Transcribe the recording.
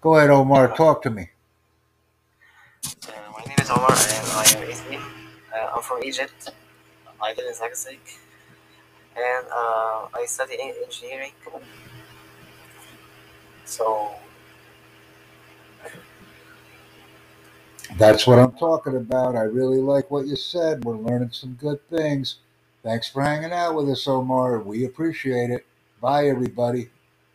Go ahead, Omar. Talk to me. Uh, my name is Omar and I am 18. Uh, I'm from Egypt. I live in Zagreb, And uh, I study engineering. So, That's what I'm talking about. I really like what you said. We're learning some good things. Thanks for hanging out with us, Omar. We appreciate it. Bye, everybody.